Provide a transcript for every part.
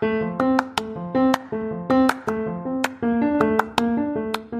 Thank you.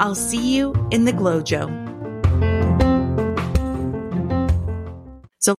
I'll see you in the GlowJo.